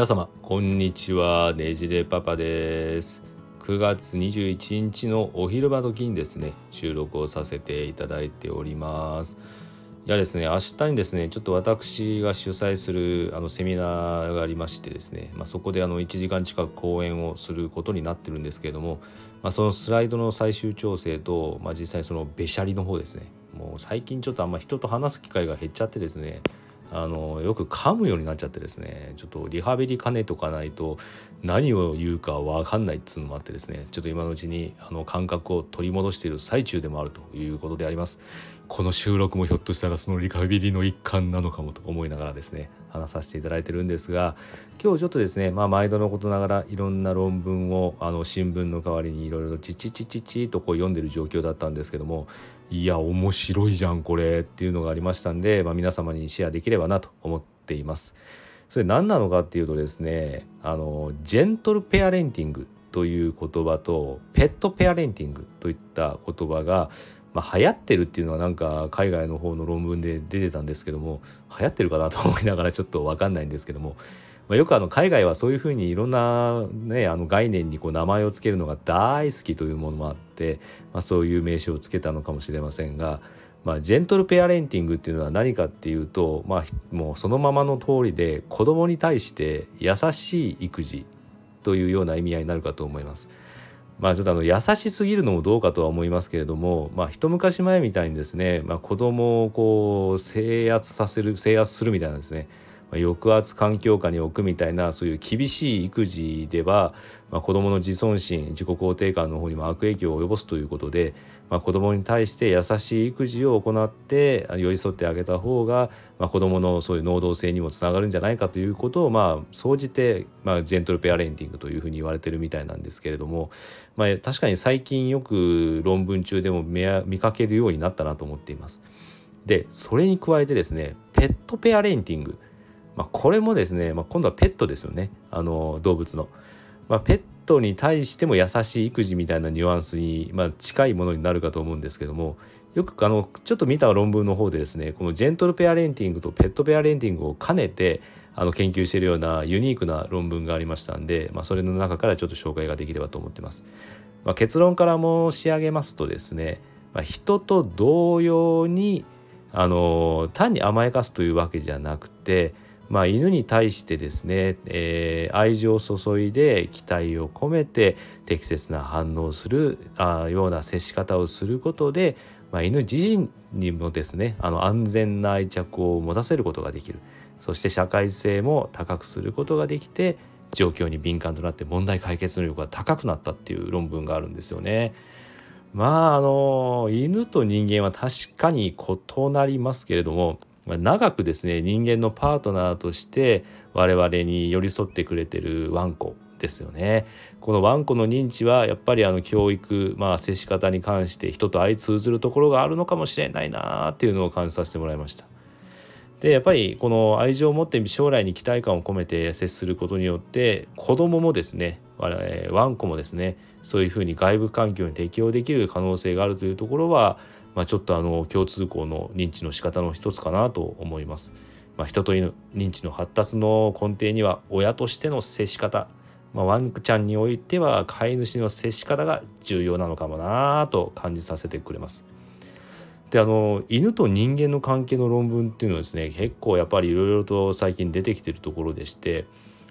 皆様こんにちは。ねじれパパです。9月21日のお昼間時にですね収録をさせていただいております。いやですね明日にですねちょっと私が主催するあのセミナーがありましてですね、まあ、そこであの1時間近く講演をすることになってるんですけれども、まあ、そのスライドの最終調整と、まあ、実際そのべしゃりの方ですねもう最近ちょっとあんま人と話す機会が減っちゃってですねあのよく噛むようになっちゃってですねちょっとリハビリ兼ねとかないと何を言うか分かんないっつうのもあってですねちょっと今のうちにあの感覚を取り戻している最中でもあるということであります。この収録もひょっとしたらそのリハビリの一環なのかもと思いながらですね話させていただいてるんですが今日ちょっとですねまあ毎度のことながらいろんな論文をあの新聞の代わりにいろいろとチチチチチとこう読んでる状況だったんですけどもいや面白いじゃんこれっていうのがありましたんで、まあ、皆様にシェアできればなと思っています。それ何なのかっていうとですねあのジェントルペアレンティングという言葉とペットペアレンティングといった言葉がまあ、流行ってるっていうのはなんか海外の方の論文で出てたんですけども流行ってるかなと思いながらちょっと分かんないんですけども、まあ、よくあの海外はそういうふうにいろんな、ね、あの概念にこう名前を付けるのが大好きというものもあって、まあ、そういう名称を付けたのかもしれませんが、まあ、ジェントルペアレンティングっていうのは何かっていうと、まあ、もうそのままの通りで子供に対して優しい育児というような意味合いになるかと思います。まあ、ちょっとあの優しすぎるのもどうかとは思いますけれども、まあ、一昔前みたいにですね、まあ、子供をこう制圧させる制圧するみたいなですね抑圧環境下に置くみたいなそういう厳しい育児では、まあ、子どもの自尊心自己肯定感の方にも悪影響を及ぼすということで、まあ、子どもに対して優しい育児を行って寄り添ってあげた方が、まあ、子どものそういう能動性にもつながるんじゃないかということをまあ総じて、まあ、ジェントルペアレンティングというふうに言われてるみたいなんですけれども、まあ、確かに最近よく論文中でも見かけるようになったなと思っています。でそれに加えてですねペットペアレンティングまあ、これもですね、まあ、今度はペットですよねあの動物の。まあ、ペットに対しても優しい育児みたいなニュアンスに、まあ、近いものになるかと思うんですけどもよくあのちょっと見た論文の方でですねこのジェントルペアレンティングとペットペアレンティングを兼ねてあの研究しているようなユニークな論文がありましたんで、まあ、それの中からちょっと紹介ができればと思ってます。まあ、結論から申し上げますとですね、まあ、人と同様にあの単に甘やかすというわけじゃなくてまあ、犬に対してですね、えー、愛情を注いで期待を込めて適切な反応をするあような接し方をすることで、まあ、犬自身にもですねあの安全な愛着を持たせることができるそして社会性も高くすることができて状況に敏感となって問題解決能力が高くなったっていう論文があるんですよね。まああの犬と人間は確かに異なりますけれども長くですね人間のパートナーとして我々に寄り添ってくれてるワンコですよね。このワンコの認知はやっぱりあの教育、まあ、接し方に関して人と相通ずるところがあるのかもしれないなっていうのを感じさせてもらいました。でやっぱりこの愛情を持って将来に期待感を込めて接することによって子供もですねワンコもですねそういうふうに外部環境に適応できる可能性があるというところはまあ、ちょっとあの共通項の認知の仕方の一つかなと思います。まあ、人と犬認知の発達の根底には親としての接し方、まあ、ワンちゃんにおいては飼い主の接し方が重要なのかもなと感じさせてくれます。であの犬と人間の関係の論文っていうのはですね結構やっぱりいろいろと最近出てきてるところでして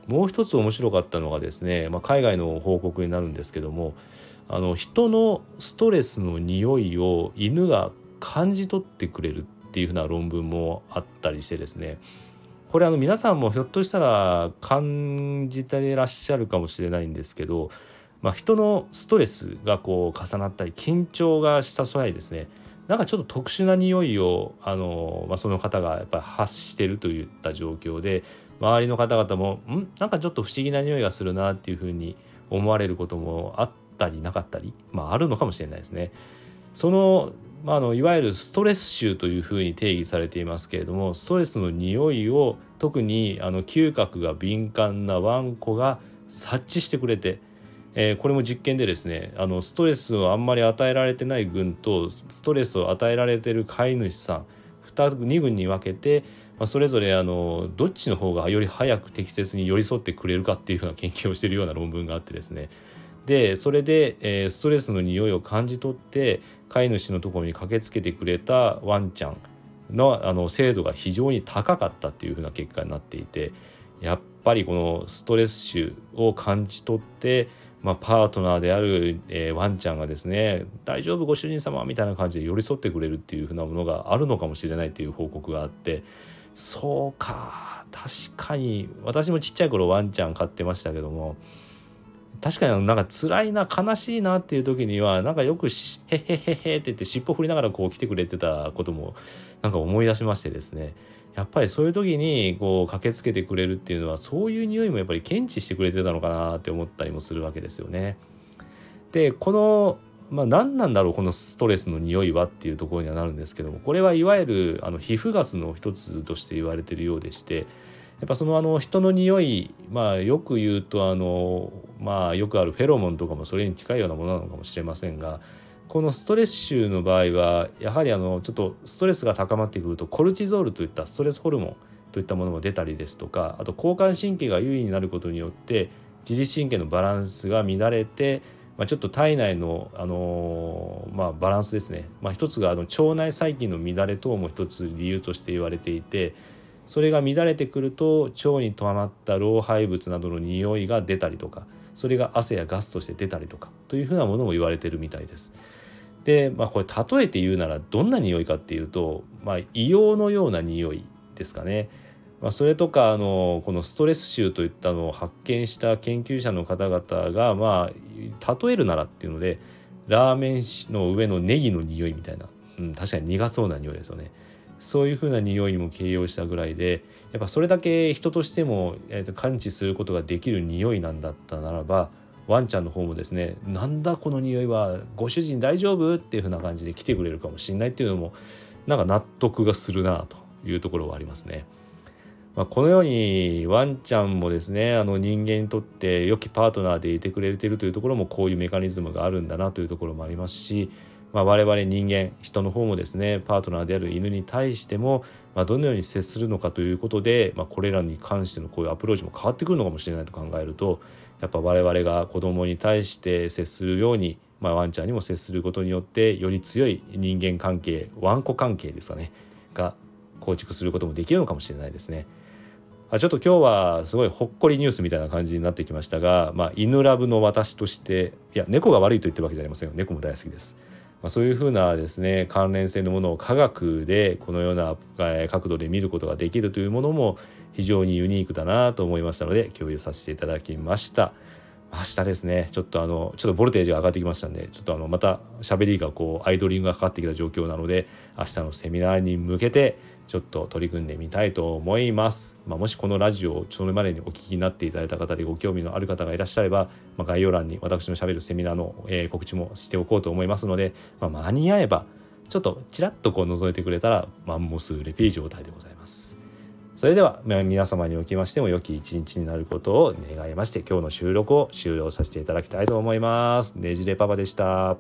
もう一つ面白かったのがですね、まあ、海外の報告になるんですけどもあの人のストレスの匂いを犬が感じ取ってくれるっていうふうな論文もあったりしてですねこれあの皆さんもひょっとしたら感じていらっしゃるかもしれないんですけど、まあ、人のストレスがこう重なったり緊張がした際ですねなんかちょっと特殊な匂いをあの、まあ、その方がやっぱ発してるといった状況で周りの方々もん？なんかちょっと不思議な匂いがするなっていうふうに思われることもあったりなかったり、まあ、あるのかもしれないですね。その,、まあ、のいわゆるストレス臭というふうに定義されていますけれどもストレスの匂いを特にあの嗅覚が敏感なワンコが察知してくれて、えー、これも実験でですねあのストレスをあんまり与えられてない群とストレスを与えられてる飼い主さん2軍に分けて、まあ、それぞれあのどっちの方がより早く適切に寄り添ってくれるかっていうふうな研究をしているような論文があってですね。でそれで、えー、ストレスの匂いを感じ取って飼い主のところに駆けつけてくれたワンちゃんのあの精度が非常に高かったっていうふうな結果になっていてやっぱりこのストレス種を感じ取ってまあ、パートナーである、えー、ワンちゃんがですね「大丈夫ご主人様」みたいな感じで寄り添ってくれるっていうふうなものがあるのかもしれないっていう報告があってそうか。確かに。私もちっちゃい頃ワンちゃん飼ってましたけども。確かになんか辛いな悲しいなっていう時にはなんかよく「へへへへ」って言って尻尾振りながらこう来てくれてたこともなんか思い出しましてですね。やっぱりそういう時にこう駆けつけてくれるっていうのはそういう匂いもやっぱり検知してくれてたのかなって思ったりもするわけですよね。でこのまあ、何なんだろうこのストレスの匂いはっていうところにはなるんですけどもこれはいわゆるあの皮膚ガスの一つとして言われてるようでしてやっぱそのあの人の匂いまあよく言うとあのまあよくあるフェロモンとかもそれに近いようなものなのかもしれませんがこのストレス臭の場合はやはりあのちょっとストレスが高まってくるとコルチゾールといったストレスホルモンといったものも出たりですとかあと交感神経が優位になることによって自律神経のバランスが乱れて、まあ、ちょっと体内の、あのー、まあ、バランスですね、まあ、一つがあの腸内細菌の乱れ等も一つ理由として言われていてそれが乱れてくると腸に溜まった老廃物などの匂いが出たりとかそれが汗やガスとして出たりとかというふうなものも言われてるみたいです。で、まあ、これ例えて言うならどんな匂いかっていうと、まあ、硫黄のような匂いですかね。まあ、それとかあのこのストレス臭といったのを発見した研究者の方々がまあ例えるならっていうのでラーメンの上のネギの匂いみたいな、うん、確かに苦そうな匂いですよね。そういうふうな匂いにも形容したぐらいでやっぱそれだけ人としても、えー、と感知することができる匂いなんだったならばワンちゃんの方もですねなんだこの匂いはご主人大丈夫？っていう風な感じで来てくれるかもしれないっていうのもなんか納得がするなというところはありますね。まあ、このようにワンちゃんもですねあの人間にとって良きパートナーでいてくれてるというところもこういうメカニズムがあるんだなというところもありますし、まあ、我々人間人の方もですねパートナーである犬に対しても、まあ、どのように接するのかということで、まあ、これらに関してのこういうアプローチも変わってくるのかもしれないと考えるとやっぱ我々が子供に対して接するように、まあ、ワンちゃんにも接することによってより強い人間関係ワンコ関係ですかねが構築することもできるのかもしれないですね。あちょっと今日はすごいほっこりニュースみたいな感じになってきましたが、まあ、犬ラブの私としていや猫が悪いと言ってるわけじゃありませんよ猫も大好きです。まあ、そういうふうなですね関連性のものを科学でこのような角度で見ることができるというものも非常にユニークだなと思いましたので共有させていただきました明日ですねちょっとあのちょっとボルテージが上がってきましたんでちょっとあのまた喋りがこうアイドリングがかかってきた状況なので明日のセミナーに向けてちょっと取り組んでみたいと思います。まあ、もしこのラジオをそれまでにお聞きになっていただいた方でご興味のある方がいらっしゃれば、まあ、概要欄に私のしゃべるセミナーの、え、告知もしておこうと思いますので、まあ、間に合えばちょっとちらっとこう覗いてくれたらマンモスレピー状態でございます。それでは皆様におきましても良き一日になることを願いまして今日の収録を終了させていただきたいと思います。ねじれパパでした。